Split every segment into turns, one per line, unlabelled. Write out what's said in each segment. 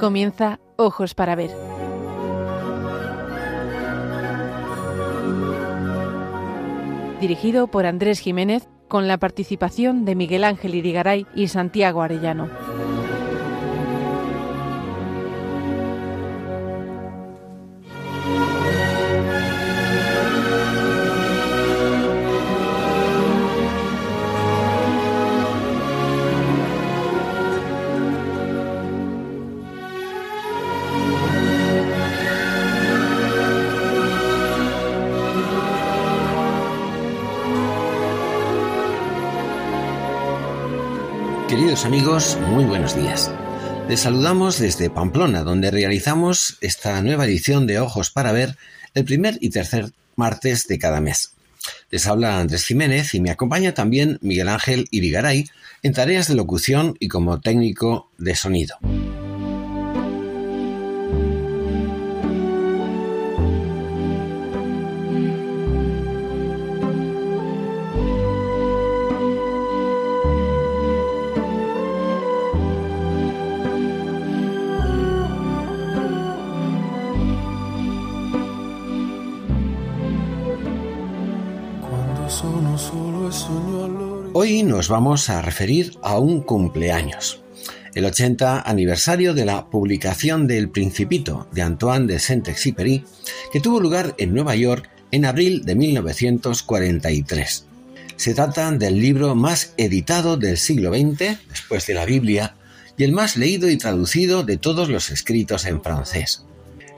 Comienza Ojos para Ver. Dirigido por Andrés Jiménez con la participación de Miguel Ángel Irigaray y Santiago Arellano.
Amigos, muy buenos días. Les saludamos desde Pamplona, donde realizamos esta nueva edición de Ojos para Ver el primer y tercer martes de cada mes. Les habla Andrés Jiménez y me acompaña también Miguel Ángel Irigaray en tareas de locución y como técnico de sonido. Hoy nos vamos a referir a un cumpleaños, el 80 aniversario de la publicación del Principito de Antoine de Saint-Exupéry, que tuvo lugar en Nueva York en abril de 1943. Se trata del libro más editado del siglo XX, después de la Biblia, y el más leído y traducido de todos los escritos en francés.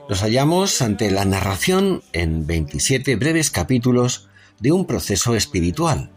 Nos hallamos ante la narración en 27 breves capítulos de un proceso espiritual,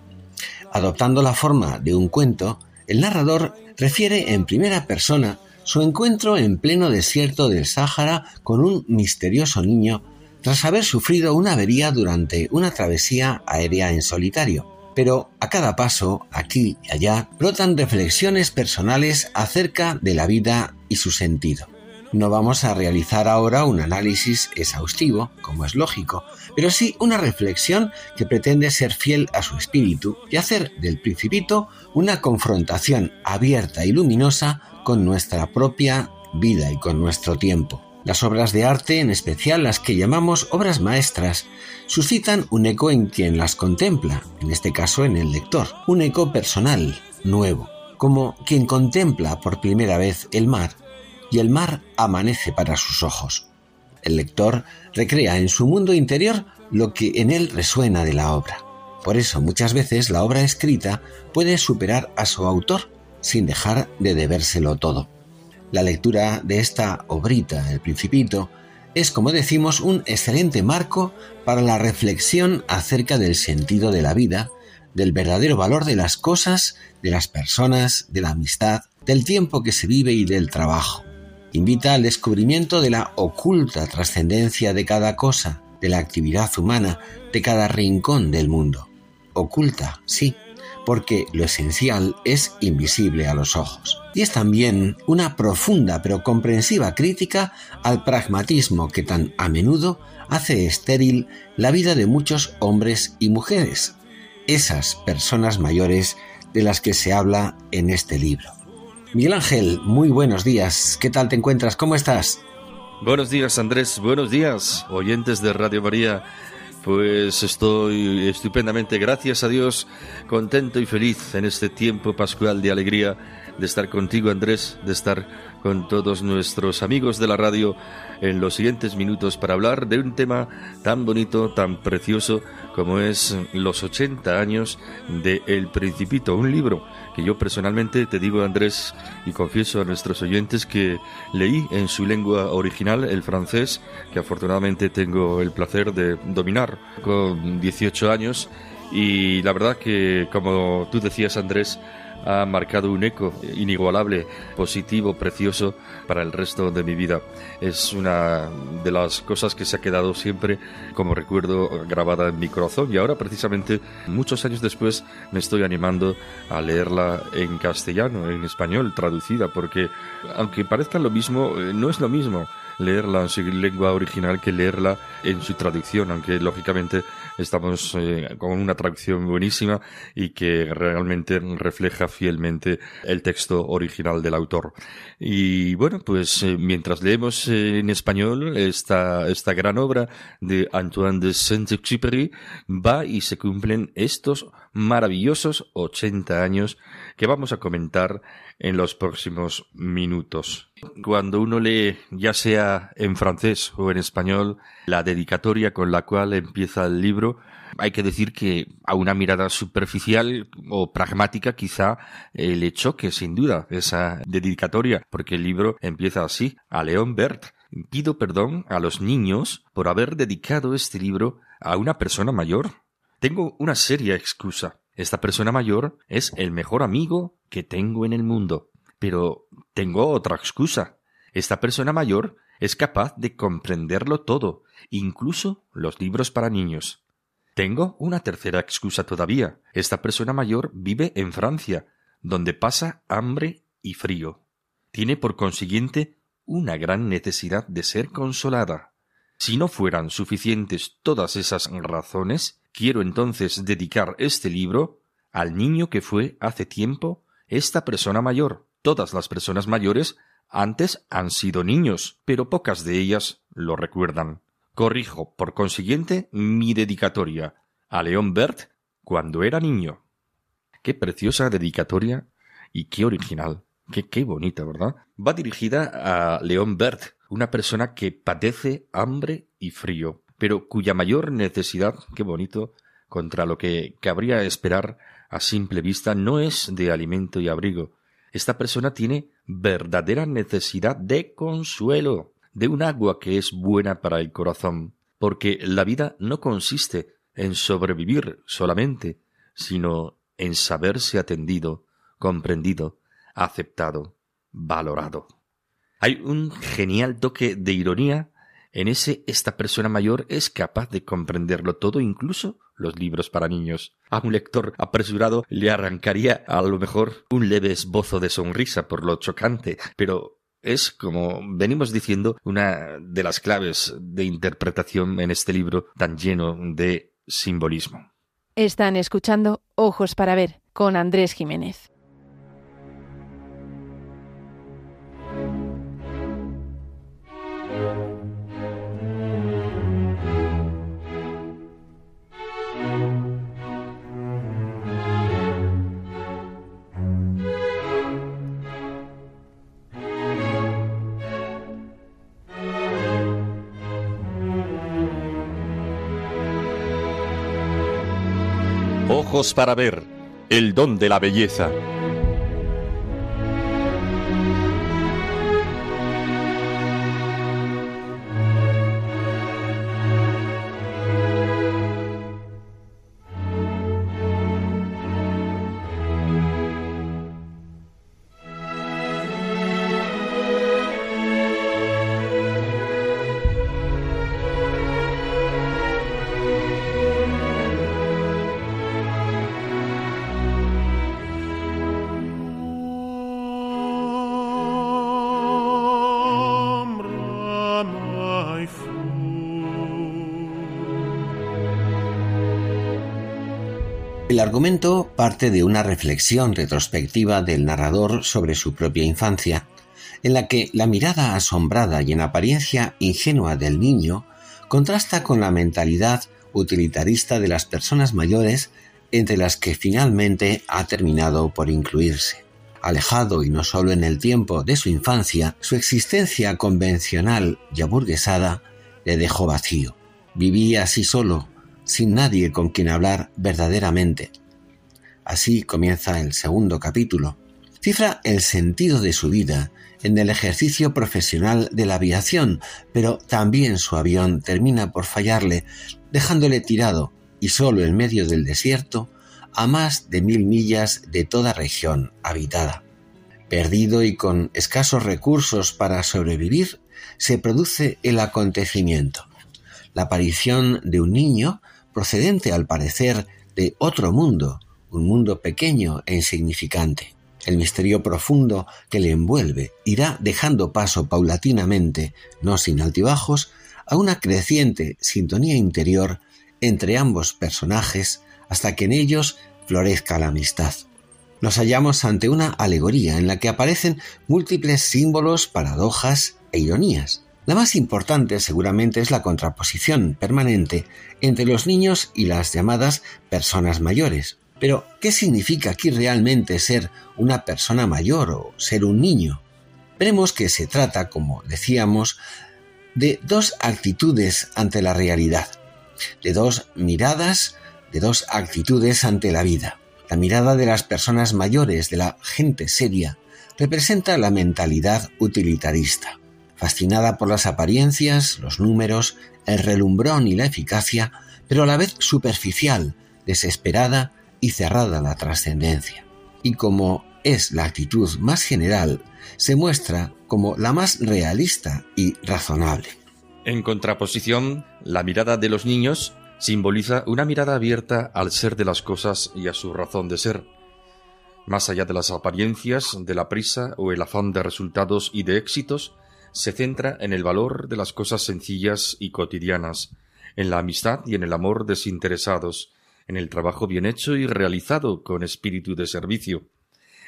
Adoptando la forma de un cuento, el narrador refiere en primera persona su encuentro en pleno desierto del Sáhara con un misterioso niño tras haber sufrido una avería durante una travesía aérea en solitario. Pero a cada paso, aquí y allá, brotan reflexiones personales acerca de la vida y su sentido. No vamos a realizar ahora un análisis exhaustivo, como es lógico, pero sí una reflexión que pretende ser fiel a su espíritu y hacer del principito una confrontación abierta y luminosa con nuestra propia vida y con nuestro tiempo. Las obras de arte, en especial las que llamamos obras maestras, suscitan un eco en quien las contempla, en este caso en el lector, un eco personal, nuevo, como quien contempla por primera vez el mar y el mar amanece para sus ojos. El lector recrea en su mundo interior lo que en él resuena de la obra. Por eso muchas veces la obra escrita puede superar a su autor sin dejar de debérselo todo. La lectura de esta obrita, El Principito, es, como decimos, un excelente marco para la reflexión acerca del sentido de la vida, del verdadero valor de las cosas, de las personas, de la amistad, del tiempo que se vive y del trabajo invita al descubrimiento de la oculta trascendencia de cada cosa, de la actividad humana, de cada rincón del mundo. Oculta, sí, porque lo esencial es invisible a los ojos. Y es también una profunda pero comprensiva crítica al pragmatismo que tan a menudo hace estéril la vida de muchos hombres y mujeres, esas personas mayores de las que se habla en este libro. Miguel Ángel, muy buenos días. ¿Qué tal te encuentras? ¿Cómo estás?
Buenos días, Andrés. Buenos días, oyentes de Radio María. Pues estoy estupendamente, gracias a Dios, contento y feliz en este tiempo pascual de alegría de estar contigo, Andrés, de estar con todos nuestros amigos de la radio en los siguientes minutos para hablar de un tema tan bonito, tan precioso como es los 80 años de El Principito, un libro que yo personalmente te digo, Andrés, y confieso a nuestros oyentes que leí en su lengua original, el francés, que afortunadamente tengo el placer de dominar con 18 años. Y la verdad que, como tú decías, Andrés, ha marcado un eco inigualable, positivo, precioso para el resto de mi vida. Es una de las cosas que se ha quedado siempre como recuerdo grabada en mi corazón y ahora precisamente muchos años después me estoy animando a leerla en castellano, en español, traducida, porque aunque parezca lo mismo, eh, no es lo mismo leerla en su lengua original que leerla en su traducción, aunque lógicamente estamos eh, con una traducción buenísima y que realmente refleja fielmente el texto original del autor. Y bueno, pues eh, mientras leemos en español esta, esta gran obra de Antoine de Saint-Exupéry, va y se cumplen estos maravillosos 80 años que vamos a comentar en los próximos minutos. Cuando uno lee, ya sea en francés o en español, la dedicatoria con la cual empieza el libro, hay que decir que a una mirada superficial o pragmática quizá eh, le choque sin duda esa dedicatoria, porque el libro empieza así, a León Bert. Pido perdón a los niños por haber dedicado este libro a una persona mayor. Tengo una seria excusa. Esta persona mayor es el mejor amigo que tengo en el mundo. Pero tengo otra excusa. Esta persona mayor es capaz de comprenderlo todo, incluso los libros para niños. Tengo una tercera excusa todavía. Esta persona mayor vive en Francia, donde pasa hambre y frío. Tiene por consiguiente una gran necesidad de ser consolada. Si no fueran suficientes todas esas razones, quiero entonces dedicar este libro al niño que fue hace tiempo esta persona mayor. Todas las personas mayores antes han sido niños, pero pocas de ellas lo recuerdan. Corrijo, por consiguiente, mi dedicatoria a León Bert cuando era niño. Qué preciosa dedicatoria y qué original. Qué, qué bonita, ¿verdad? Va dirigida a León Bert, una persona que padece hambre y frío, pero cuya mayor necesidad, qué bonito, contra lo que cabría esperar a simple vista, no es de alimento y abrigo. Esta persona tiene verdadera necesidad de consuelo de un agua que es buena para el corazón, porque la vida no consiste en sobrevivir solamente, sino en saberse atendido, comprendido, aceptado, valorado. Hay un genial toque de ironía en ese esta persona mayor es capaz de comprenderlo todo, incluso los libros para niños. A un lector apresurado le arrancaría a lo mejor un leve esbozo de sonrisa por lo chocante, pero es, como venimos diciendo, una de las claves de interpretación en este libro tan lleno de simbolismo.
Están escuchando Ojos para Ver con Andrés Jiménez.
Para ver, el don de la belleza.
El argumento parte de una reflexión retrospectiva del narrador sobre su propia infancia, en la que la mirada asombrada y en apariencia ingenua del niño contrasta con la mentalidad utilitarista de las personas mayores entre las que finalmente ha terminado por incluirse. Alejado y no solo en el tiempo de su infancia, su existencia convencional y aburguesada le dejó vacío. Vivía así solo, sin nadie con quien hablar verdaderamente. Así comienza el segundo capítulo. Cifra el sentido de su vida en el ejercicio profesional de la aviación, pero también su avión termina por fallarle, dejándole tirado y solo en medio del desierto a más de mil millas de toda región habitada. Perdido y con escasos recursos para sobrevivir, se produce el acontecimiento, la aparición de un niño procedente al parecer de otro mundo, un mundo pequeño e insignificante. El misterio profundo que le envuelve irá dejando paso paulatinamente, no sin altibajos, a una creciente sintonía interior entre ambos personajes hasta que en ellos florezca la amistad. Nos hallamos ante una alegoría en la que aparecen múltiples símbolos, paradojas e ironías. La más importante seguramente es la contraposición permanente entre los niños y las llamadas personas mayores. Pero, ¿qué significa aquí realmente ser una persona mayor o ser un niño? Veremos que se trata, como decíamos, de dos actitudes ante la realidad, de dos miradas, de dos actitudes ante la vida. La mirada de las personas mayores, de la gente seria, representa la mentalidad utilitarista, fascinada por las apariencias, los números, el relumbrón y la eficacia, pero a la vez superficial, desesperada y cerrada a la trascendencia. Y como es la actitud más general, se muestra como la más realista y razonable.
En contraposición, la mirada de los niños simboliza una mirada abierta al ser de las cosas y a su razón de ser. Más allá de las apariencias, de la prisa o el afán de resultados y de éxitos, se centra en el valor de las cosas sencillas y cotidianas, en la amistad y en el amor desinteresados, en el trabajo bien hecho y realizado con espíritu de servicio,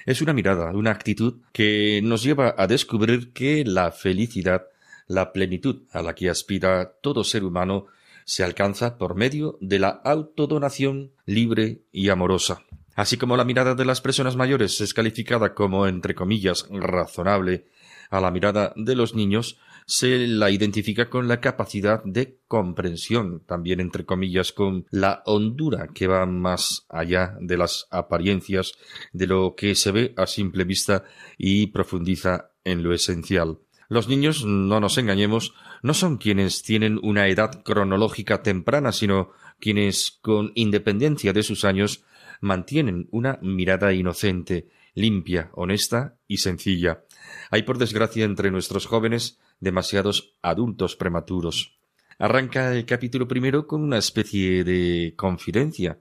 es una mirada, una actitud que nos lleva a descubrir que la felicidad, la plenitud a la que aspira todo ser humano, se alcanza por medio de la autodonación libre y amorosa. Así como la mirada de las personas mayores es calificada como, entre comillas, razonable, a la mirada de los niños se la identifica con la capacidad de comprensión, también entre comillas, con la hondura que va más allá de las apariencias, de lo que se ve a simple vista y profundiza en lo esencial. Los niños, no nos engañemos, no son quienes tienen una edad cronológica temprana, sino quienes, con independencia de sus años, mantienen una mirada inocente, limpia, honesta y sencilla. Hay, por desgracia, entre nuestros jóvenes demasiados adultos prematuros. Arranca el capítulo primero con una especie de confidencia.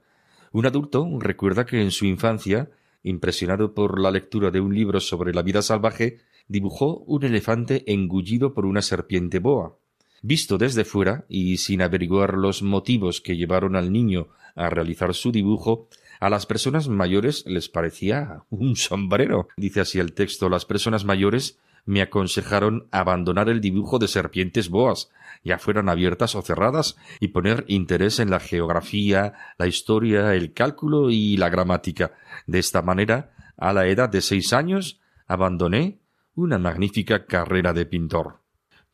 Un adulto recuerda que en su infancia, impresionado por la lectura de un libro sobre la vida salvaje, dibujó un elefante engullido por una serpiente boa. Visto desde fuera y sin averiguar los motivos que llevaron al niño a realizar su dibujo, a las personas mayores les parecía un sombrero. Dice así el texto, las personas mayores me aconsejaron abandonar el dibujo de serpientes boas, ya fueran abiertas o cerradas, y poner interés en la geografía, la historia, el cálculo y la gramática. De esta manera, a la edad de seis años, abandoné una magnífica carrera de pintor.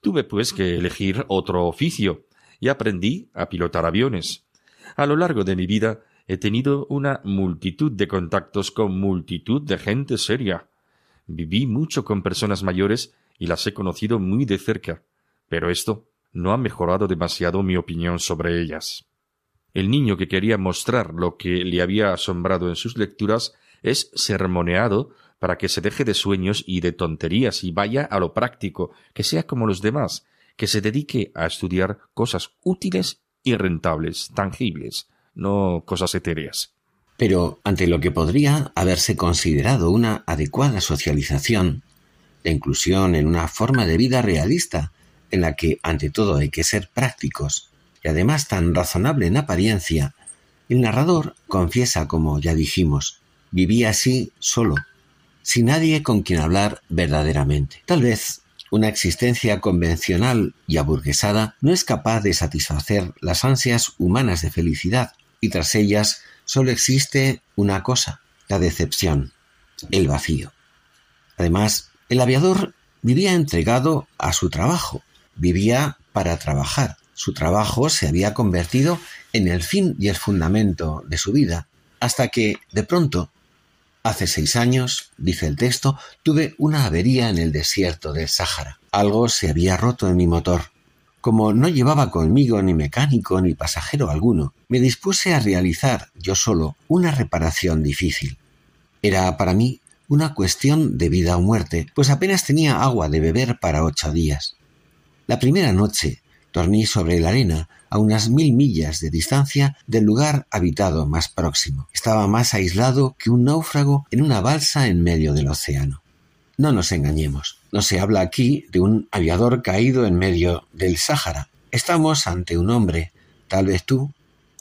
Tuve pues que elegir otro oficio, y aprendí a pilotar aviones. A lo largo de mi vida he tenido una multitud de contactos con multitud de gente seria, Viví mucho con personas mayores y las he conocido muy de cerca, pero esto no ha mejorado demasiado mi opinión sobre ellas. El niño que quería mostrar lo que le había asombrado en sus lecturas es sermoneado para que se deje de sueños y de tonterías y vaya a lo práctico, que sea como los demás, que se dedique a estudiar cosas útiles y rentables, tangibles, no cosas etéreas.
Pero ante lo que podría haberse considerado una adecuada socialización, la inclusión en una forma de vida realista, en la que ante todo hay que ser prácticos, y además tan razonable en apariencia, el narrador confiesa, como ya dijimos, vivía así solo, sin nadie con quien hablar verdaderamente. Tal vez una existencia convencional y aburguesada no es capaz de satisfacer las ansias humanas de felicidad, y tras ellas solo existe una cosa, la decepción, el vacío. Además, el aviador vivía entregado a su trabajo, vivía para trabajar. Su trabajo se había convertido en el fin y el fundamento de su vida, hasta que, de pronto, hace seis años, dice el texto, tuve una avería en el desierto del Sáhara. Algo se había roto en mi motor. Como no llevaba conmigo ni mecánico ni pasajero alguno, me dispuse a realizar yo solo una reparación difícil. Era para mí una cuestión de vida o muerte, pues apenas tenía agua de beber para ocho días. La primera noche Dormí sobre la arena, a unas mil millas de distancia del lugar habitado más próximo. Estaba más aislado que un náufrago en una balsa en medio del océano. No nos engañemos, no se habla aquí de un aviador caído en medio del Sáhara. Estamos ante un hombre, tal vez tú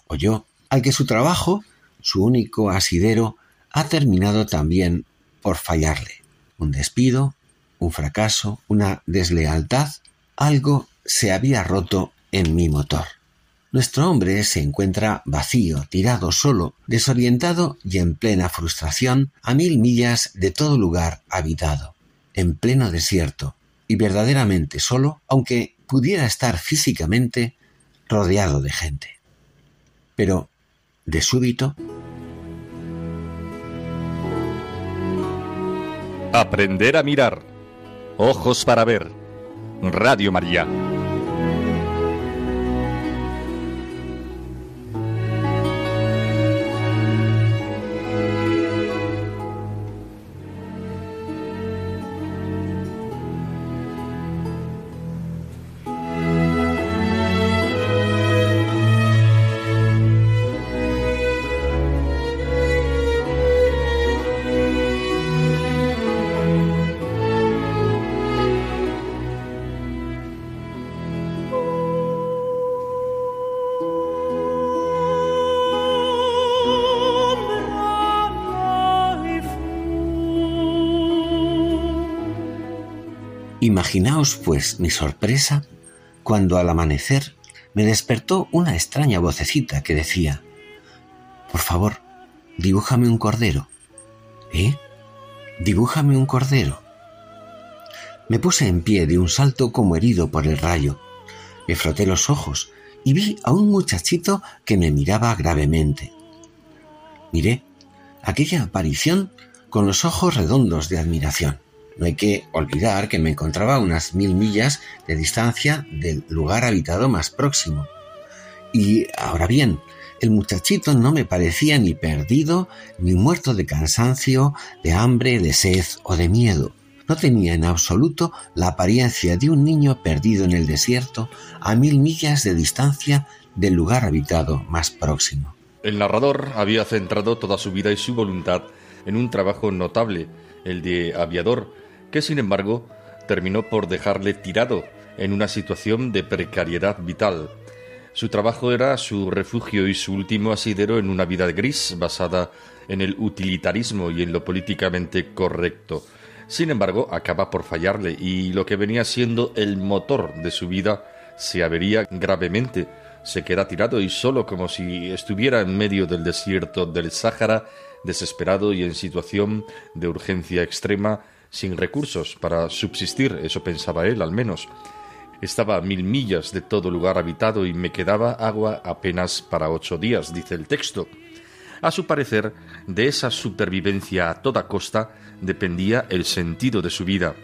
o yo, al que su trabajo, su único asidero, ha terminado también por fallarle. Un despido, un fracaso, una deslealtad, algo se había roto en mi motor. Nuestro hombre se encuentra vacío, tirado solo, desorientado y en plena frustración a mil millas de todo lugar habitado, en pleno desierto, y verdaderamente solo, aunque pudiera estar físicamente rodeado de gente. Pero, de súbito,
Aprender a mirar. Ojos para ver. Radio María.
Pues, mi sorpresa cuando al amanecer me despertó una extraña vocecita que decía, Por favor, dibújame un cordero. ¿Eh? Dibújame un cordero. Me puse en pie de un salto como herido por el rayo. Me froté los ojos y vi a un muchachito que me miraba gravemente. Miré aquella aparición con los ojos redondos de admiración. No hay que olvidar que me encontraba a unas mil millas de distancia del lugar habitado más próximo. Y ahora bien, el muchachito no me parecía ni perdido, ni muerto de cansancio, de hambre, de sed o de miedo. No tenía en absoluto la apariencia de un niño perdido en el desierto a mil millas de distancia del lugar habitado más próximo.
El narrador había centrado toda su vida y su voluntad en un trabajo notable, el de aviador, que sin embargo terminó por dejarle tirado en una situación de precariedad vital. Su trabajo era su refugio y su último asidero en una vida gris basada en el utilitarismo y en lo políticamente correcto. Sin embargo, acaba por fallarle y lo que venía siendo el motor de su vida se avería gravemente. Se queda tirado y solo como si estuviera en medio del desierto del Sáhara, desesperado y en situación de urgencia extrema, sin recursos para subsistir, eso pensaba él al menos. Estaba a mil millas de todo lugar habitado y me quedaba agua apenas para ocho días, dice el texto. A su parecer, de esa supervivencia a toda costa dependía el sentido de su vida.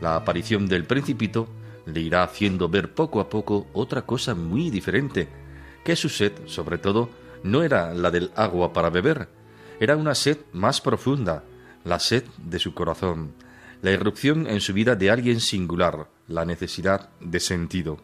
La aparición del principito le irá haciendo ver poco a poco otra cosa muy diferente, que su sed, sobre todo, no era la del agua para beber, era una sed más profunda, la sed de su corazón, la irrupción en su vida de alguien singular, la necesidad de sentido.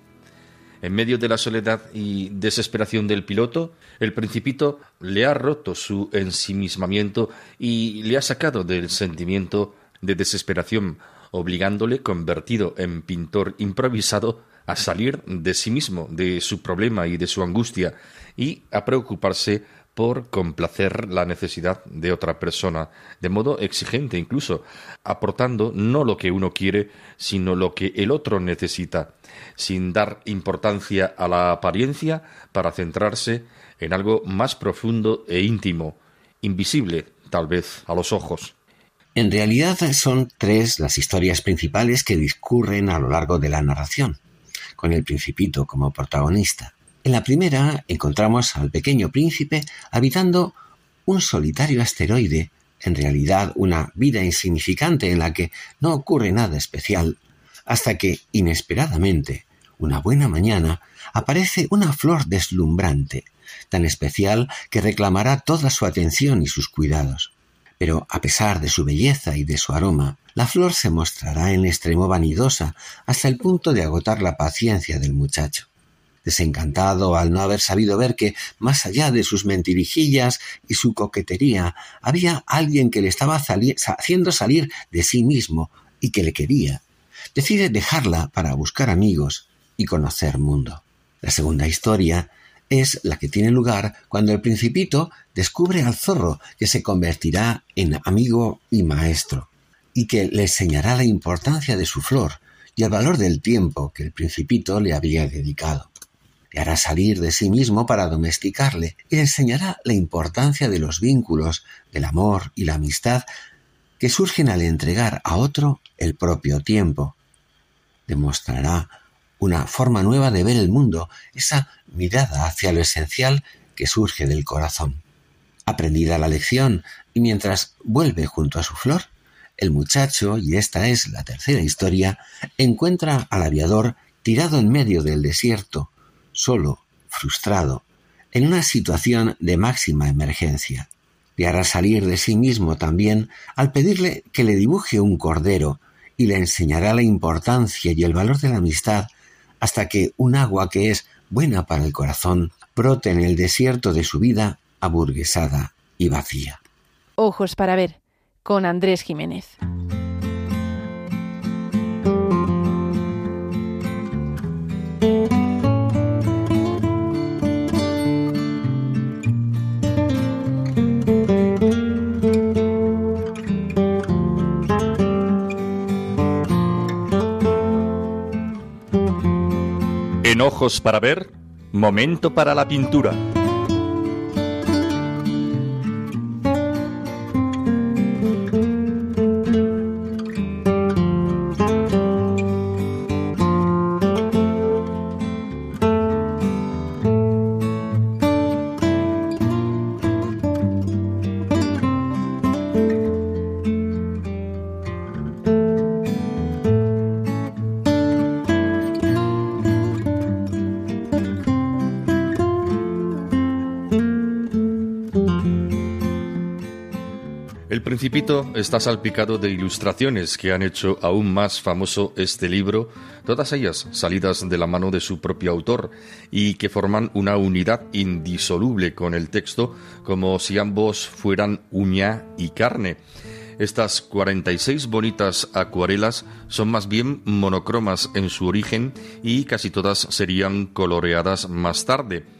En medio de la soledad y desesperación del piloto, el principito le ha roto su ensimismamiento y le ha sacado del sentimiento de desesperación, obligándole, convertido en pintor improvisado, a salir de sí mismo, de su problema y de su angustia, y a preocuparse por complacer la necesidad de otra persona, de modo exigente incluso, aportando no lo que uno quiere, sino lo que el otro necesita, sin dar importancia a la apariencia para centrarse en algo más profundo e íntimo, invisible, tal vez, a los ojos.
En realidad son tres las historias principales que discurren a lo largo de la narración, con el principito como protagonista. En la primera encontramos al pequeño príncipe habitando un solitario asteroide, en realidad una vida insignificante en la que no ocurre nada especial, hasta que, inesperadamente, una buena mañana, aparece una flor deslumbrante, tan especial que reclamará toda su atención y sus cuidados. Pero a pesar de su belleza y de su aroma, la flor se mostrará en extremo vanidosa hasta el punto de agotar la paciencia del muchacho. Desencantado al no haber sabido ver que, más allá de sus mentirijillas y su coquetería, había alguien que le estaba haciendo salir de sí mismo y que le quería. Decide dejarla para buscar amigos y conocer mundo. La segunda historia es la que tiene lugar cuando el principito descubre al zorro que se convertirá en amigo y maestro, y que le enseñará la importancia de su flor y el valor del tiempo que el principito le había dedicado. Le hará salir de sí mismo para domesticarle y le enseñará la importancia de los vínculos, del amor y la amistad que surgen al entregar a otro el propio tiempo. Demostrará una forma nueva de ver el mundo, esa mirada hacia lo esencial que surge del corazón. Aprendida la lección, y mientras vuelve junto a su flor, el muchacho, y esta es la tercera historia, encuentra al aviador tirado en medio del desierto, solo, frustrado, en una situación de máxima emergencia. Le hará salir de sí mismo también al pedirle que le dibuje un cordero y le enseñará la importancia y el valor de la amistad hasta que un agua que es buena para el corazón brote en el desierto de su vida aburguesada y vacía.
Ojos para ver, con Andrés Jiménez.
Ojos para ver, momento para la pintura.
Principito está salpicado de ilustraciones que han hecho aún más famoso este libro, todas ellas salidas de la mano de su propio autor y que forman una unidad indisoluble con el texto como si ambos fueran uña y carne. Estas 46 bonitas acuarelas son más bien monocromas en su origen y casi todas serían coloreadas más tarde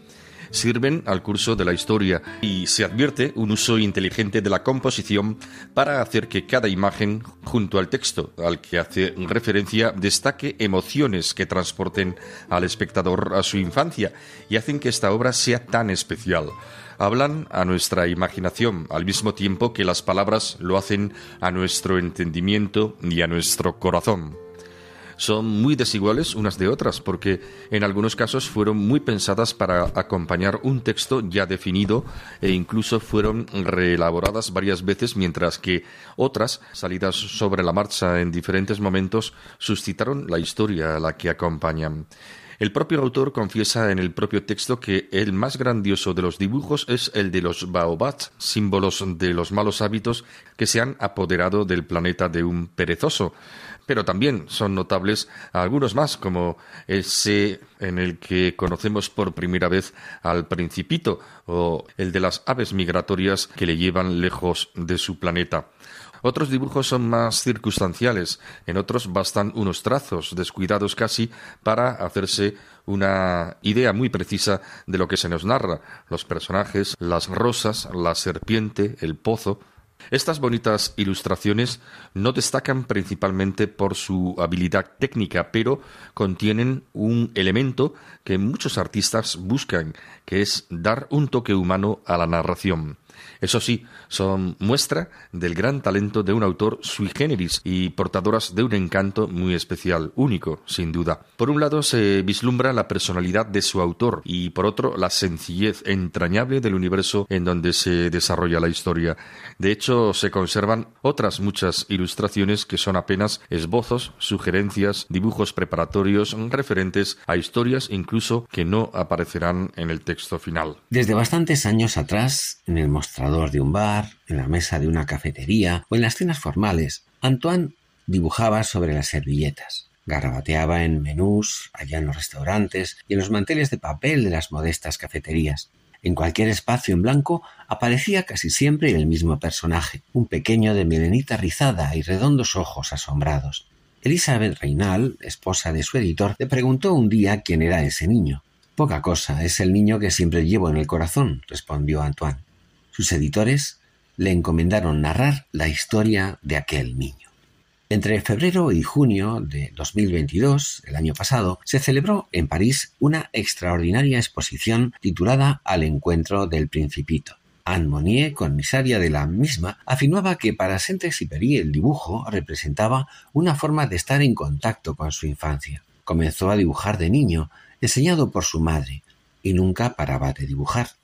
sirven al curso de la historia y se advierte un uso inteligente de la composición para hacer que cada imagen junto al texto al que hace referencia destaque emociones que transporten al espectador a su infancia y hacen que esta obra sea tan especial. Hablan a nuestra imaginación al mismo tiempo que las palabras lo hacen a nuestro entendimiento y a nuestro corazón son muy desiguales unas de otras, porque en algunos casos fueron muy pensadas para acompañar un texto ya definido e incluso fueron reelaboradas varias veces, mientras que otras, salidas sobre la marcha en diferentes momentos, suscitaron la historia a la que acompañan. El propio autor confiesa en el propio texto que el más grandioso de los dibujos es el de los baobats, símbolos de los malos hábitos que se han apoderado del planeta de un perezoso pero también son notables algunos más, como ese en el que conocemos por primera vez al principito, o el de las aves migratorias que le llevan lejos de su planeta. Otros dibujos son más circunstanciales, en otros bastan unos trazos descuidados casi para hacerse una idea muy precisa de lo que se nos narra, los personajes, las rosas, la serpiente, el pozo, estas bonitas ilustraciones no destacan principalmente por su habilidad técnica, pero contienen un elemento que muchos artistas buscan, que es dar un toque humano a la narración. Eso sí, son muestra del gran talento de un autor sui generis y portadoras de un encanto muy especial, único, sin duda. Por un lado se vislumbra la personalidad de su autor y por otro la sencillez entrañable del universo en donde se desarrolla la historia. De hecho, se conservan otras muchas ilustraciones que son apenas esbozos, sugerencias, dibujos preparatorios referentes a historias incluso que no aparecerán en el texto final.
Desde bastantes años atrás, en el mostrador de un bar, en la mesa de una cafetería o en las cenas formales, Antoine dibujaba sobre las servilletas. Garrabateaba en menús, allá en los restaurantes y en los manteles de papel de las modestas cafeterías. En cualquier espacio en blanco aparecía casi siempre el mismo personaje, un pequeño de melenita rizada y redondos ojos asombrados. Elizabeth Reinal, esposa de su editor, le preguntó un día quién era ese niño. Poca cosa, es el niño que siempre llevo en el corazón, respondió Antoine. Sus editores le encomendaron narrar la historia de aquel niño. Entre febrero y junio de 2022, el año pasado, se celebró en París una extraordinaria exposición titulada Al encuentro del Principito. Anne Monnier, comisaria de la misma, afirmaba que para Saint-Exupéry el dibujo representaba una forma de estar en contacto con su infancia. Comenzó a dibujar de niño, enseñado por su madre, y nunca paraba de dibujar.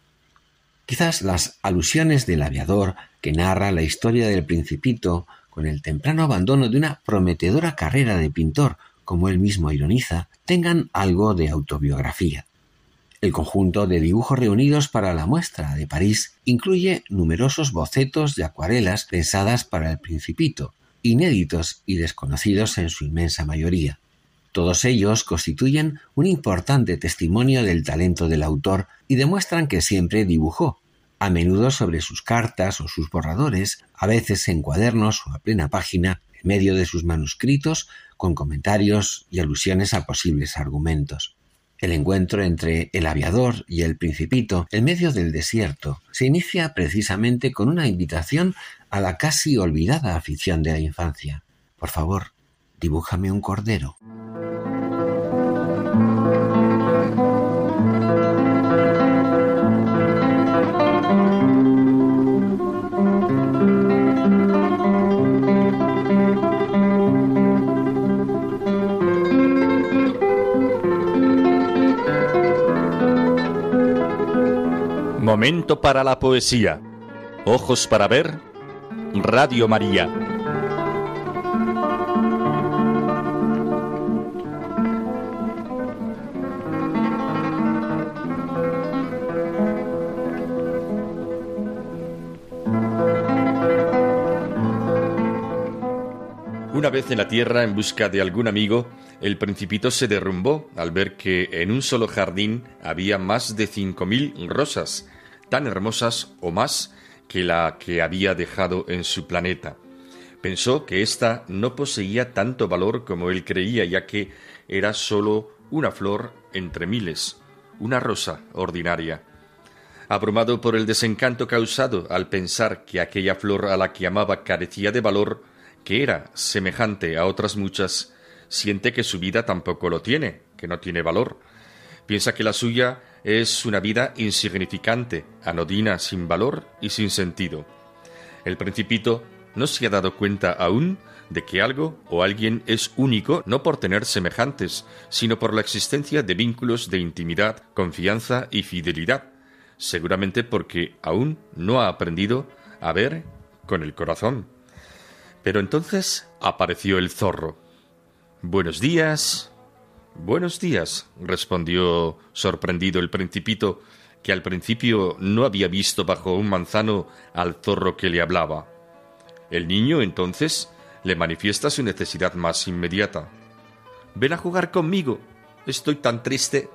Quizás las alusiones del aviador que narra la historia del Principito con el temprano abandono de una prometedora carrera de pintor, como él mismo ironiza, tengan algo de autobiografía. El conjunto de dibujos reunidos para la muestra de París incluye numerosos bocetos de acuarelas pensadas para el Principito, inéditos y desconocidos en su inmensa mayoría. Todos ellos constituyen un importante testimonio del talento del autor y demuestran que siempre dibujó, a menudo sobre sus cartas o sus borradores, a veces en cuadernos o a plena página, en medio de sus manuscritos, con comentarios y alusiones a posibles argumentos. El encuentro entre el aviador y el principito en medio del desierto se inicia precisamente con una invitación a la casi olvidada afición de la infancia. Por favor, dibújame un cordero.
Momento para la poesía. Ojos para ver. Radio María.
Una vez en la tierra en busca de algún amigo, el principito se derrumbó al ver que en un solo jardín había más de cinco mil rosas, tan hermosas o más que la que había dejado en su planeta. Pensó que ésta no poseía tanto valor como él creía, ya que era sólo una flor entre miles, una rosa ordinaria. Abrumado por el desencanto causado al pensar que aquella flor a la que amaba carecía de valor, que era semejante a otras muchas, siente que su vida tampoco lo tiene, que no tiene valor. Piensa que la suya es una vida insignificante, anodina, sin valor y sin sentido. El principito no se ha dado cuenta aún de que algo o alguien es único no por tener semejantes, sino por la existencia de vínculos de intimidad, confianza y fidelidad, seguramente porque aún no ha aprendido a ver con el corazón. Pero entonces apareció el zorro. Buenos días, Buenos días, respondió sorprendido el principito, que al principio no había visto bajo un manzano al zorro que le hablaba. El niño entonces le manifiesta su necesidad más inmediata. Ven a jugar conmigo. Estoy tan triste.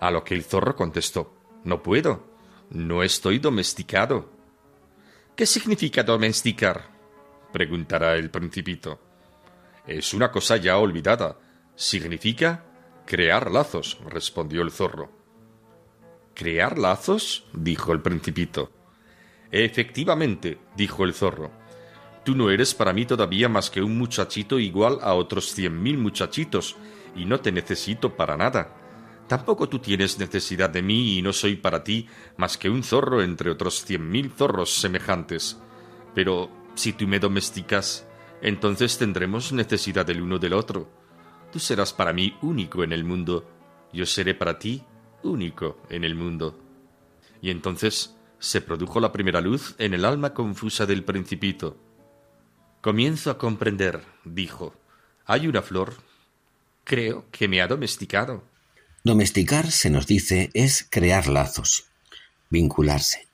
A lo que el zorro contestó No puedo. No estoy domesticado. ¿Qué significa domesticar? preguntará el principito. Es una cosa ya olvidada Significa crear lazos, respondió el zorro. ¿Crear lazos? dijo el principito. Efectivamente, dijo el zorro. Tú no eres para mí todavía más que un muchachito igual a otros cien mil muchachitos, y no te necesito para nada. Tampoco tú tienes necesidad de mí y no soy para ti más que un zorro entre otros cien mil zorros semejantes. Pero si tú me domesticas, entonces tendremos necesidad del uno del otro. Tú serás para mí único en el mundo, yo seré para ti único en el mundo. Y entonces se produjo la primera luz en el alma confusa del principito. Comienzo a comprender, dijo. Hay una flor. Creo que me ha domesticado.
Domesticar, se nos dice, es crear lazos, vincularse.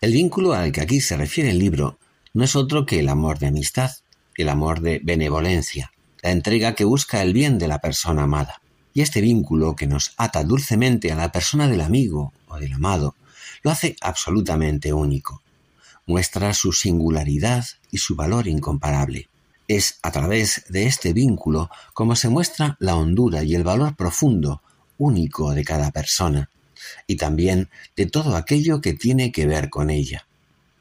El vínculo al que aquí se refiere el libro no es otro que el amor de amistad, el amor de benevolencia, la entrega que busca el bien de la persona amada. Y este vínculo que nos ata dulcemente a la persona del amigo o del amado, lo hace absolutamente único. Muestra su singularidad y su valor incomparable. Es a través de este vínculo como se muestra la hondura y el valor profundo, único de cada persona, y también de todo aquello que tiene que ver con ella.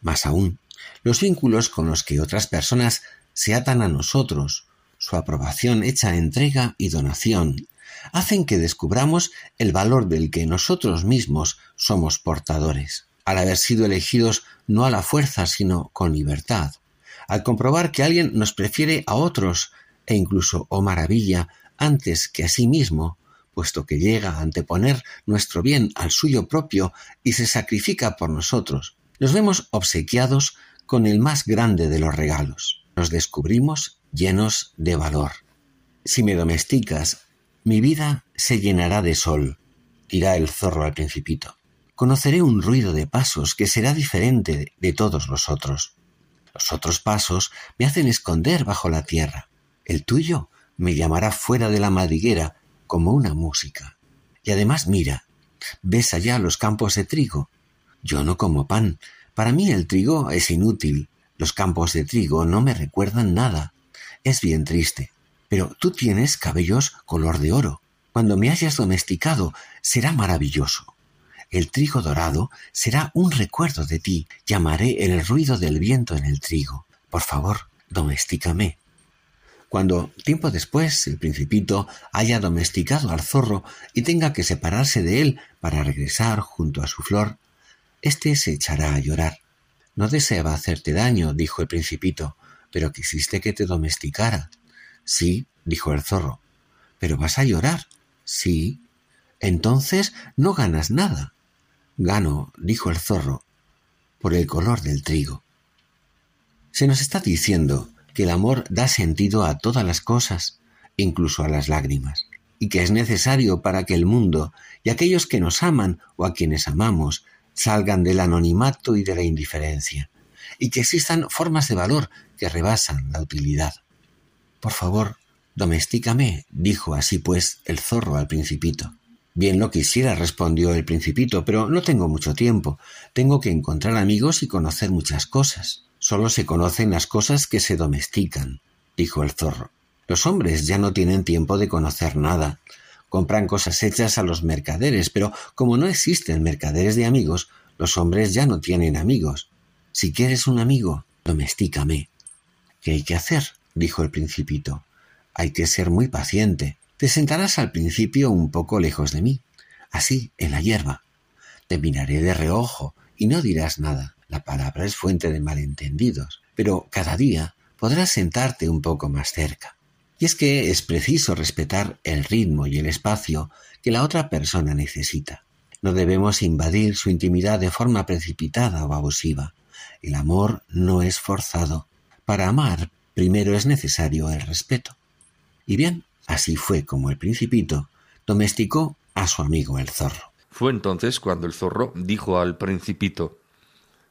Más aún, los vínculos con los que otras personas se atan a nosotros, su aprobación hecha entrega y donación, hacen que descubramos el valor del que nosotros mismos somos portadores, al haber sido elegidos no a la fuerza, sino con libertad, al comprobar que alguien nos prefiere a otros e incluso, oh maravilla, antes que a sí mismo, puesto que llega a anteponer nuestro bien al suyo propio y se sacrifica por nosotros, nos vemos obsequiados con el más grande de los regalos. Nos descubrimos llenos de valor. Si me domesticas, mi vida se llenará de sol, dirá el zorro al principito. Conoceré un ruido de pasos que será diferente de todos los otros. Los otros pasos me hacen esconder bajo la tierra. El tuyo me llamará fuera de la madriguera como una música. Y además mira, ves allá los campos de trigo. Yo no como pan. Para mí el trigo es inútil. Los campos de trigo no me recuerdan nada. Es bien triste. Pero tú tienes cabellos color de oro. Cuando me hayas domesticado, será maravilloso. El trigo dorado será un recuerdo de ti. Llamaré el ruido del viento en el trigo. Por favor, domestícame. Cuando, tiempo después, el principito haya domesticado al zorro y tenga que separarse de él para regresar junto a su flor, éste se echará a llorar. No deseaba hacerte daño, dijo el principito, pero quisiste que te domesticara. Sí, dijo el zorro. ¿Pero vas a llorar? Sí. Entonces no ganas nada. Gano, dijo el zorro, por el color del trigo. Se nos está diciendo que el amor da sentido a todas las cosas, incluso a las lágrimas, y que es necesario para que el mundo y aquellos que nos aman o a quienes amamos salgan del anonimato y de la indiferencia, y que existan formas de valor que rebasan la utilidad. Por favor, domestícame, dijo así pues el zorro al principito. Bien lo quisiera, respondió el principito, pero no tengo mucho tiempo. Tengo que encontrar amigos y conocer muchas cosas. Solo se conocen las cosas que se domestican, dijo el zorro. Los hombres ya no tienen tiempo de conocer nada. Compran cosas hechas a los mercaderes, pero como no existen mercaderes de amigos, los hombres ya no tienen amigos. Si quieres un amigo, domestícame. ¿Qué hay que hacer? dijo el principito. Hay que ser muy paciente. Te sentarás al principio un poco lejos de mí, así, en la hierba. Te miraré de reojo y no dirás nada. La palabra es fuente de malentendidos, pero cada día podrás sentarte un poco más cerca. Y es que es preciso respetar el ritmo y el espacio que la otra persona necesita. No debemos invadir su intimidad de forma precipitada o abusiva. El amor no es forzado. Para amar primero es necesario el respeto. Y bien, así fue como el principito domesticó a su amigo el zorro.
Fue entonces cuando el zorro dijo al principito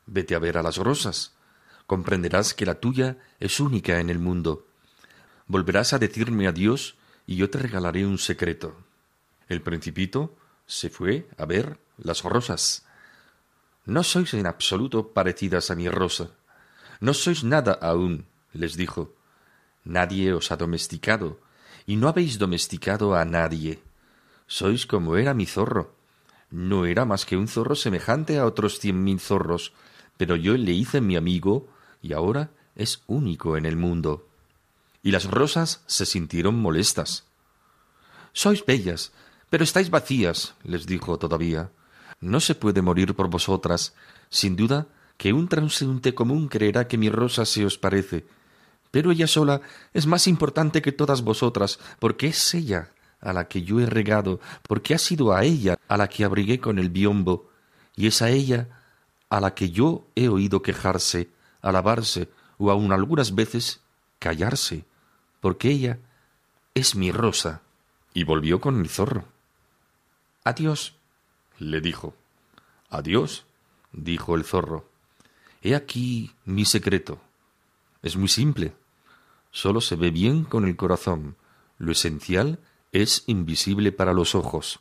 Vete a ver a las rosas. Comprenderás que la tuya es única en el mundo. Volverás a decirme adiós y yo te regalaré un secreto. El principito se fue a ver las rosas. No sois en absoluto parecidas a mi rosa. No sois nada aún, les dijo. Nadie os ha domesticado, y no habéis domesticado a nadie. Sois como era mi zorro. No era más que un zorro semejante a otros cien mil zorros, pero yo le hice mi amigo, y ahora es único en el mundo. Y las rosas se sintieron molestas. Sois bellas, pero estáis vacías, les dijo todavía. No se puede morir por vosotras. Sin duda que un transeúnte común creerá que mi rosa se os parece, pero ella sola es más importante que todas vosotras, porque es ella a la que yo he regado, porque ha sido a ella a la que abrigué con el biombo, y es a ella a la que yo he oído quejarse, alabarse, o aun algunas veces callarse, porque ella es mi rosa. Y volvió con el zorro. Adiós, le dijo. Adiós, dijo el zorro. He aquí mi secreto. Es muy simple. solo se ve bien con el corazón. Lo esencial es invisible para los ojos.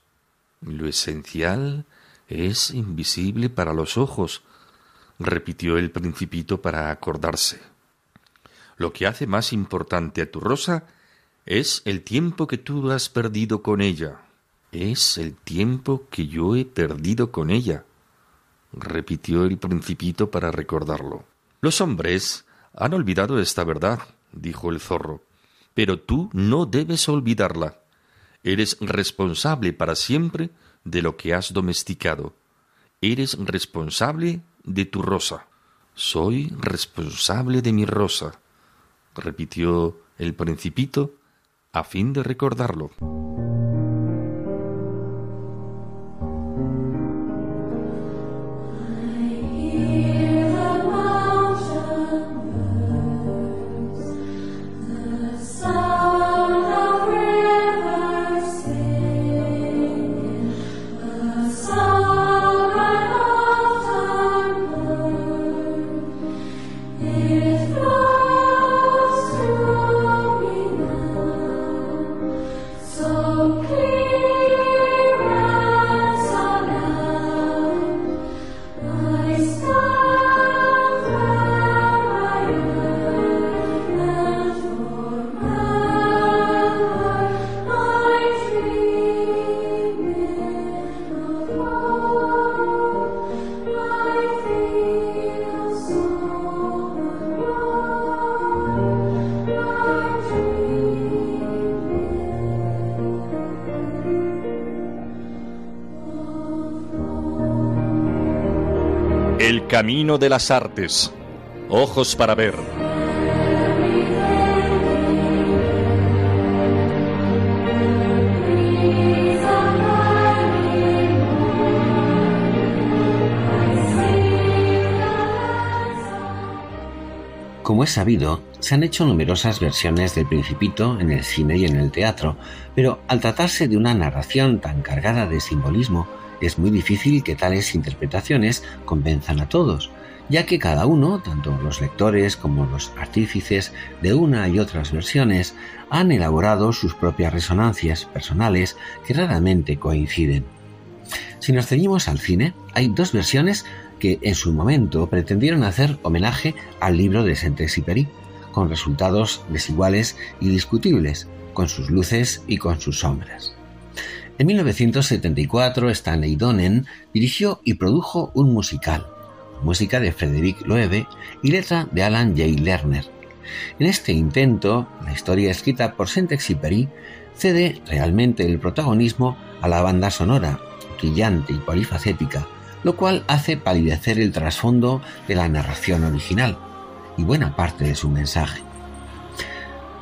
Lo esencial es invisible para los ojos, repitió el principito para acordarse. Lo que hace más importante a tu rosa es el tiempo que tú has perdido con ella. Es el tiempo que yo he perdido con ella, repitió el principito para recordarlo. Los hombres han olvidado esta verdad, dijo el zorro, pero tú no debes olvidarla. Eres responsable para siempre de lo que has domesticado. Eres responsable de tu rosa. Soy responsable de mi rosa, repitió el principito a fin de recordarlo.
Camino de las artes. Ojos para ver.
Como es sabido, se han hecho numerosas versiones del Principito en el cine y en el teatro, pero al tratarse de una narración tan cargada de simbolismo, es muy difícil que tales interpretaciones convenzan a todos, ya que cada uno, tanto los lectores como los artífices de una y otras versiones, han elaborado sus propias resonancias personales que raramente coinciden. Si nos ceñimos al cine, hay dos versiones que en su momento pretendieron hacer homenaje al libro de Saint-Exupéry, con resultados desiguales y discutibles, con sus luces y con sus sombras. En 1974, Stanley Donen dirigió y produjo un musical, música de Frederick Loewe y letra de Alan J. Lerner. En este intento, la historia escrita por Saint-Exupéry cede realmente el protagonismo a la banda sonora, brillante y polifacética, lo cual hace palidecer el trasfondo de la narración original y buena parte de su mensaje.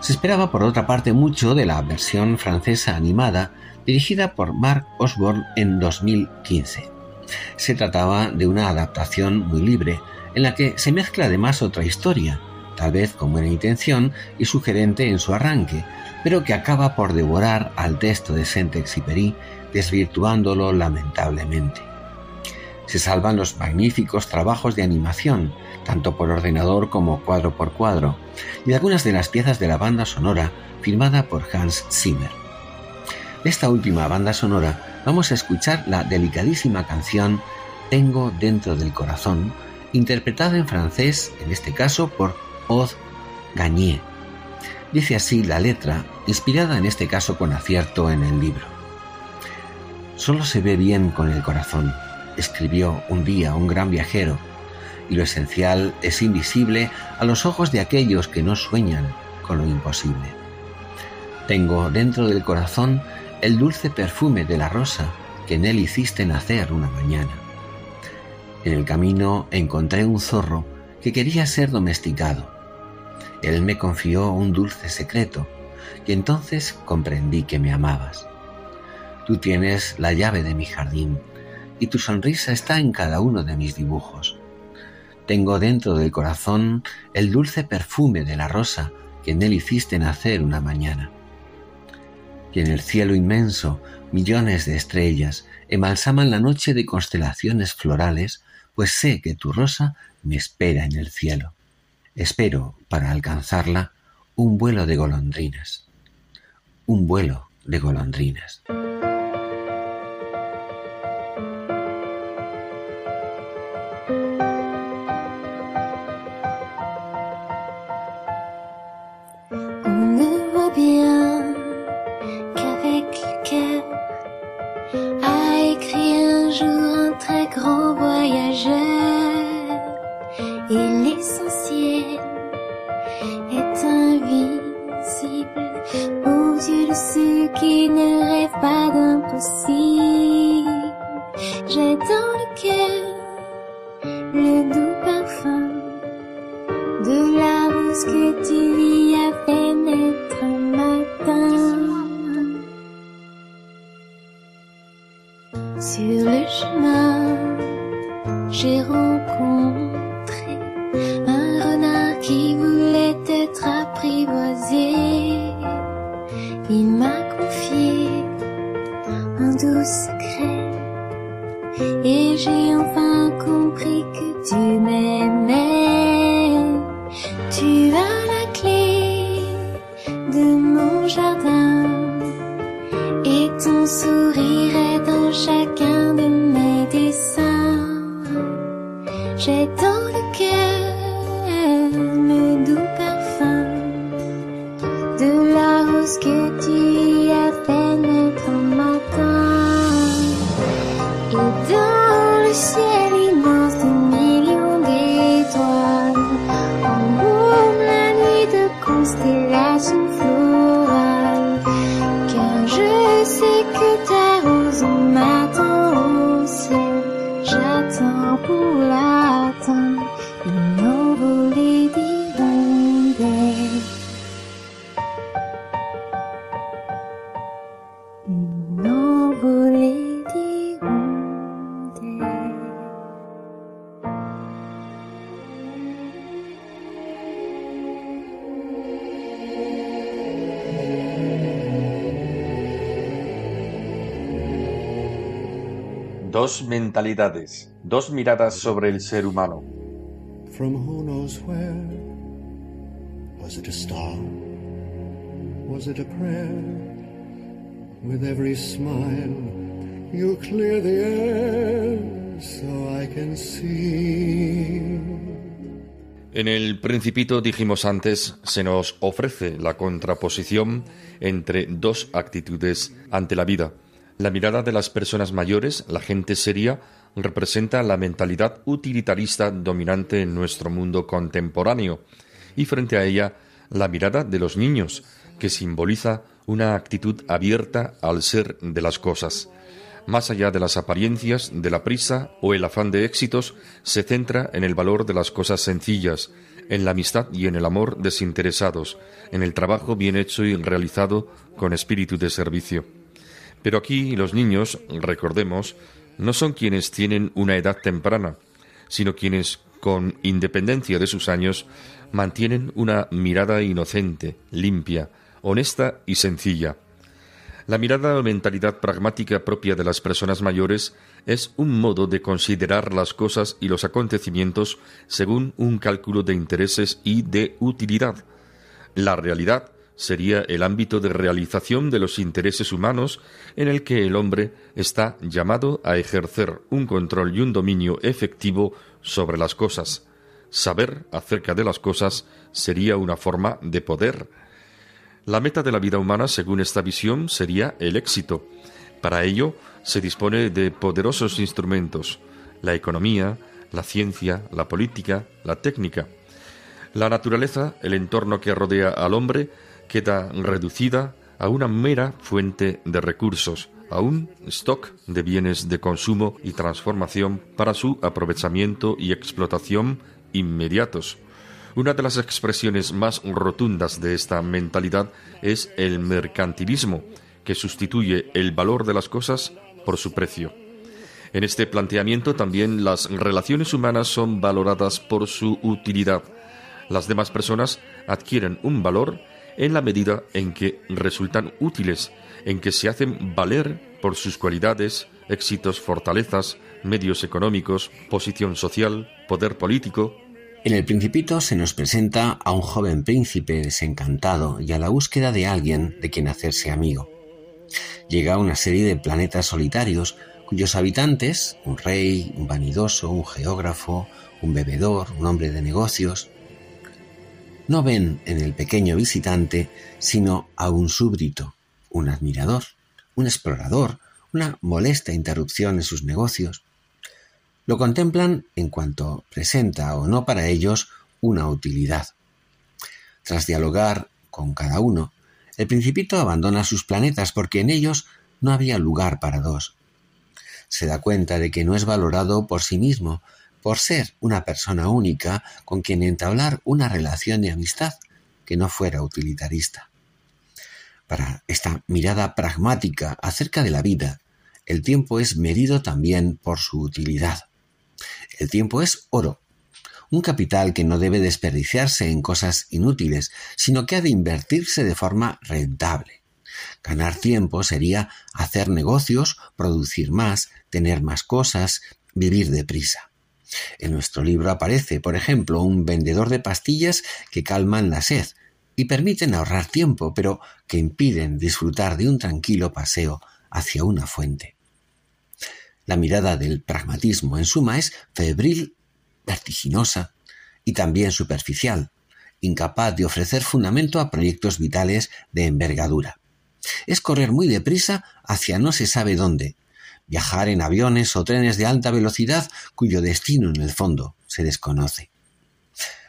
Se esperaba por otra parte mucho de la versión francesa animada dirigida por Mark Osborne en 2015. Se trataba de una adaptación muy libre, en la que se mezcla además otra historia, tal vez con buena intención y sugerente en su arranque, pero que acaba por devorar al texto de Saint-Exupéry, desvirtuándolo lamentablemente. Se salvan los magníficos trabajos de animación, tanto por ordenador como cuadro por cuadro, y algunas de las piezas de la banda sonora firmada por Hans Zimmer esta última banda sonora vamos a escuchar la delicadísima canción Tengo dentro del corazón, interpretada en francés, en este caso por Odd Gagné. Dice así la letra, inspirada en este caso con acierto en el libro. Solo se ve bien con el corazón, escribió un día un gran viajero, y lo esencial es invisible a los ojos de aquellos que no sueñan con lo imposible. Tengo dentro del corazón el dulce perfume de la rosa que en él hiciste nacer una mañana. En el camino encontré un zorro que quería ser domesticado. Él me confió un dulce secreto y entonces comprendí que me amabas. Tú tienes la llave de mi jardín y tu sonrisa está en cada uno de mis dibujos. Tengo dentro del corazón el dulce perfume de la rosa que en él hiciste nacer una mañana y en el cielo inmenso millones de estrellas embalsaman la noche de constelaciones florales, pues sé que tu rosa me espera en el cielo. Espero, para alcanzarla,
un vuelo de golondrinas, un vuelo de golondrinas. Mon Dieu, de ceux qui ne rêvent pas d'impossible.
Dos mentalidades, dos miradas sobre el ser humano. En el Principito dijimos antes, se nos ofrece la contraposición entre dos actitudes ante la vida la mirada de las personas mayores, la gente seria, representa la mentalidad utilitarista dominante en nuestro mundo contemporáneo, y frente a ella la mirada de los niños, que simboliza una actitud abierta al ser de las cosas. Más allá de las apariencias, de la prisa o el afán de éxitos, se centra en el valor de las cosas sencillas, en la amistad y en el amor desinteresados, en el trabajo bien hecho y realizado con espíritu de servicio. Pero aquí los niños, recordemos, no son quienes tienen una edad temprana, sino quienes, con independencia de sus años, mantienen una mirada inocente, limpia, honesta y sencilla. La mirada o mentalidad pragmática propia de las personas mayores es un modo de considerar las cosas y los acontecimientos según un cálculo de intereses y de utilidad. La realidad sería el ámbito de realización de los intereses humanos en el que el hombre está llamado a ejercer un control y un dominio efectivo sobre las cosas. Saber acerca de las cosas sería una forma de poder. La meta de la vida humana, según esta visión, sería el éxito. Para ello se dispone de poderosos instrumentos, la economía, la ciencia, la política, la técnica. La naturaleza, el entorno que rodea al hombre, queda reducida a una mera fuente de recursos, a un stock de bienes de consumo y transformación para su aprovechamiento y explotación inmediatos. Una de las expresiones más rotundas de esta mentalidad es el mercantilismo, que sustituye el valor de las cosas por su precio. En este planteamiento también las relaciones humanas son valoradas por su utilidad. Las demás personas adquieren un valor en la medida en que resultan útiles, en que se hacen valer por sus cualidades, éxitos, fortalezas, medios económicos, posición social, poder político,
En el Principito se nos presenta a un joven príncipe desencantado y a la búsqueda de alguien de quien hacerse amigo. Llega a una serie de planetas solitarios cuyos habitantes, un rey, un vanidoso, un geógrafo, un bebedor, un hombre de negocios, no ven en el pequeño visitante sino a un súbdito, un admirador, un explorador, una molesta interrupción en sus negocios. Lo contemplan en cuanto presenta o no para ellos una utilidad. Tras dialogar con cada uno, el principito abandona sus planetas porque en ellos no había lugar para dos. Se da cuenta de que no es valorado por sí mismo, por ser una persona única con quien entablar una relación de amistad que no fuera utilitarista. Para esta mirada pragmática acerca de la vida, el tiempo es medido también por su utilidad. El tiempo es oro, un capital que no debe desperdiciarse en cosas inútiles, sino que ha de invertirse de forma rentable. Ganar tiempo sería hacer negocios, producir más, tener más cosas, vivir deprisa. En nuestro libro aparece, por ejemplo, un vendedor de pastillas que calman la sed y permiten ahorrar tiempo, pero que impiden disfrutar de un tranquilo paseo hacia una fuente. La mirada del pragmatismo, en suma, es febril, vertiginosa y también superficial, incapaz de ofrecer fundamento a proyectos vitales de envergadura. Es correr muy deprisa hacia no se sabe dónde, viajar en aviones o trenes de alta velocidad cuyo destino en el fondo se desconoce.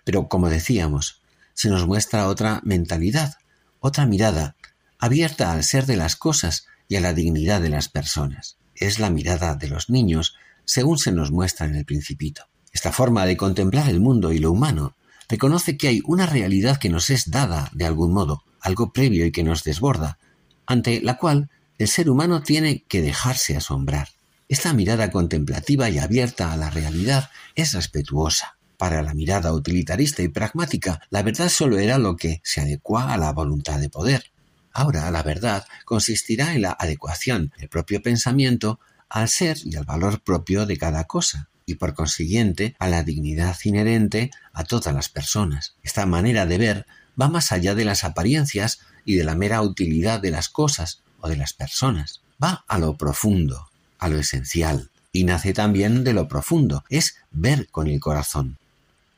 Pero, como decíamos, se nos muestra otra mentalidad, otra mirada, abierta al ser de las cosas y a la dignidad de las personas. Es la mirada de los niños, según se nos muestra en el principito. Esta forma de contemplar el mundo y lo humano reconoce que hay una realidad que nos es dada de algún modo, algo previo y que nos desborda, ante la cual el ser humano tiene que dejarse asombrar. Esta mirada contemplativa y abierta a la realidad es respetuosa. Para la mirada utilitarista y pragmática, la verdad solo era lo que se adecua a la voluntad de poder. Ahora la verdad consistirá en la adecuación del propio pensamiento al ser y al valor propio de cada cosa, y por consiguiente a la dignidad inherente a todas las personas. Esta manera de ver va más allá de las apariencias y de la mera utilidad de las cosas o de las personas. Va a lo profundo, a lo esencial, y nace también de lo profundo, es ver con el corazón.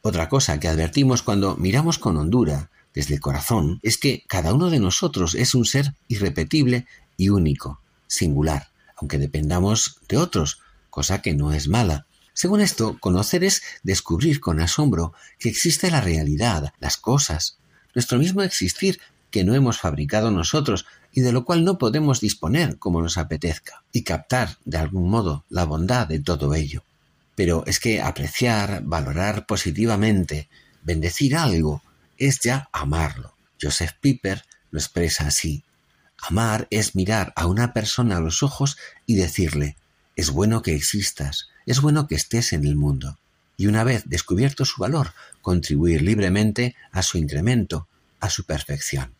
Otra cosa que advertimos cuando miramos con hondura desde el corazón es que cada uno de nosotros es un ser irrepetible y único, singular, aunque dependamos de otros, cosa que no es mala. Según esto, conocer es descubrir con asombro que existe la realidad, las cosas, nuestro mismo existir que no hemos fabricado nosotros y de lo cual no podemos disponer como nos apetezca, y captar de algún modo la bondad de todo ello. Pero es que apreciar, valorar positivamente, bendecir algo, es ya amarlo. Joseph Piper lo expresa así. Amar es mirar a una persona a los ojos y decirle, es bueno que existas, es bueno que estés en el mundo. Y una vez descubierto su valor, contribuir libremente a su incremento, a su perfección.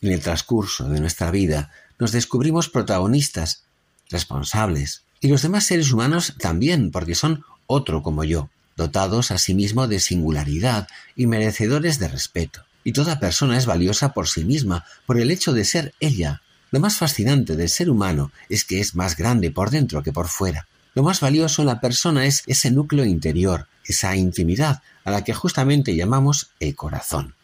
En el transcurso de nuestra vida nos descubrimos protagonistas, responsables, y los demás seres humanos también, porque son otro como yo, dotados asimismo de singularidad y merecedores de respeto. Y toda persona es valiosa por sí misma, por el hecho de ser ella. Lo más fascinante del ser humano es que es más grande por dentro que por fuera. Lo más valioso en la persona es ese núcleo interior, esa intimidad a la que justamente llamamos el corazón.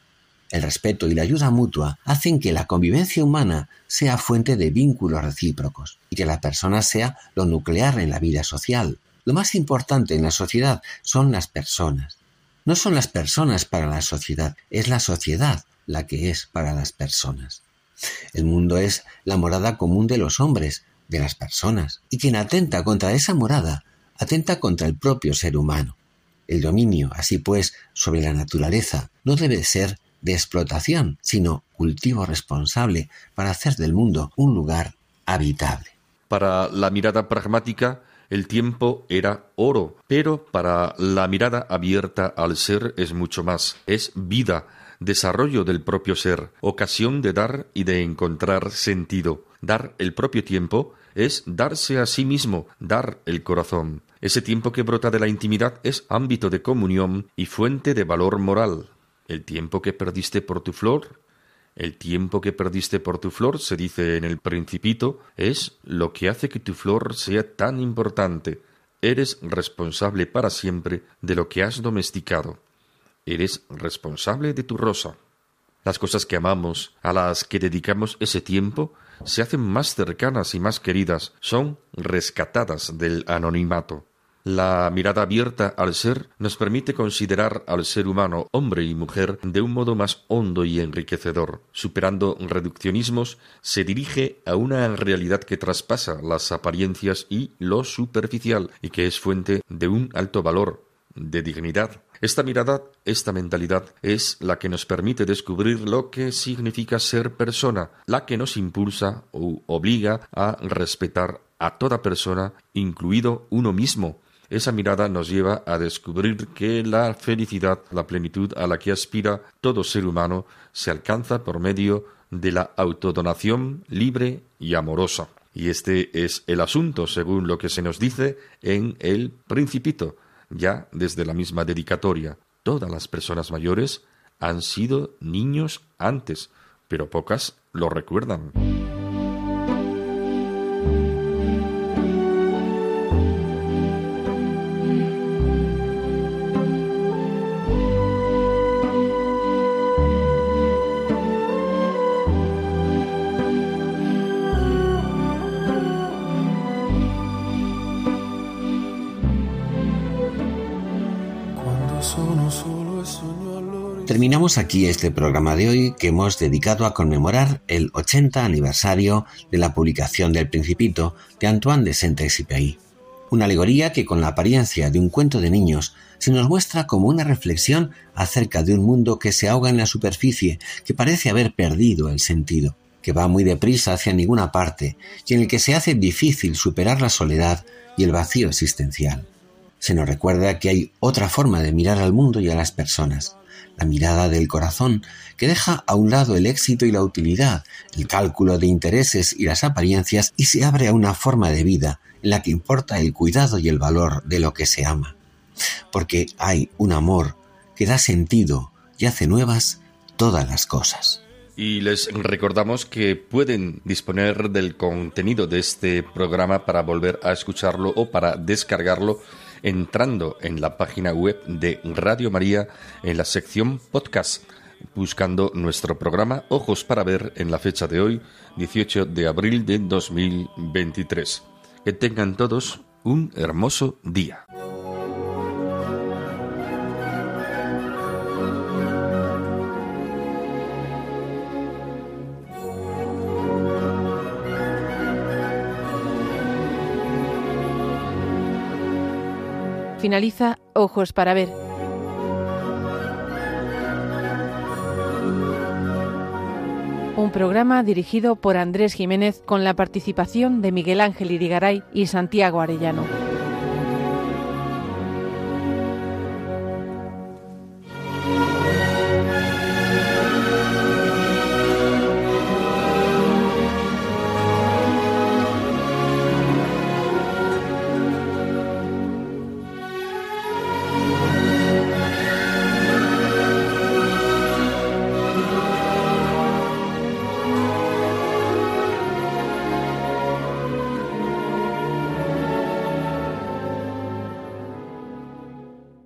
El respeto y la ayuda mutua hacen que la convivencia humana sea fuente de vínculos recíprocos y que la persona sea lo nuclear en la vida social. Lo más importante en la sociedad son las personas. No son las personas para la sociedad, es la sociedad la que es para las personas. El mundo es la morada común de los hombres, de las personas, y quien atenta contra esa morada, atenta contra el propio ser humano. El dominio, así pues, sobre la naturaleza no debe ser de explotación, sino cultivo responsable para hacer del mundo un lugar habitable.
Para la mirada pragmática, el tiempo era oro, pero para la mirada abierta al ser es mucho más, es vida, desarrollo del propio ser, ocasión de dar y de encontrar sentido. Dar el propio tiempo es darse a sí mismo, dar el corazón. Ese tiempo que brota de la intimidad es ámbito de comunión y fuente de valor moral. El tiempo que perdiste por tu flor, el tiempo que perdiste por tu flor, se dice en el principito, es lo que hace que tu flor sea tan importante. Eres responsable para siempre de lo que has domesticado. Eres responsable de tu rosa. Las cosas que amamos, a las que dedicamos ese tiempo, se hacen más cercanas y más queridas, son rescatadas del anonimato. La mirada abierta al ser nos permite considerar al ser humano, hombre y mujer, de un modo más hondo y enriquecedor. Superando reduccionismos, se dirige a una realidad que traspasa las apariencias y lo superficial, y que es fuente de un alto valor, de dignidad. Esta mirada, esta mentalidad es la que nos permite descubrir lo que significa ser persona, la que nos impulsa o obliga a respetar a toda persona, incluido uno mismo. Esa mirada nos lleva a descubrir que la felicidad, la plenitud a la que aspira todo ser humano, se alcanza por medio de la autodonación libre y amorosa. Y este es el asunto, según lo que se nos dice en el Principito ya desde la misma dedicatoria. Todas las personas mayores han sido niños antes, pero pocas lo recuerdan.
Terminamos aquí este programa de hoy que hemos dedicado a conmemorar el 80 aniversario de la publicación del Principito de Antoine de Saint-Exupéry. Una alegoría que con la apariencia de un cuento de niños se nos muestra como una reflexión acerca de un mundo que se ahoga en la superficie, que parece haber perdido el sentido, que va muy deprisa hacia ninguna parte y en el que se hace difícil superar la soledad y el vacío existencial. Se nos recuerda que hay otra forma de mirar al mundo y a las personas, la mirada del corazón, que deja a un lado el éxito y la utilidad, el cálculo de intereses y las apariencias y se abre a una forma de vida en la que importa el cuidado y el valor de lo que se ama. Porque hay un amor que da sentido y hace nuevas todas las cosas.
Y les recordamos que pueden disponer del contenido de este programa para volver a escucharlo o para descargarlo entrando en la página web de Radio María en la sección podcast, buscando nuestro programa Ojos para Ver en la fecha de hoy, 18 de abril de 2023. Que tengan todos un hermoso día.
Finaliza Ojos para Ver. Un programa dirigido por Andrés Jiménez con la participación de Miguel Ángel Irigaray y Santiago Arellano.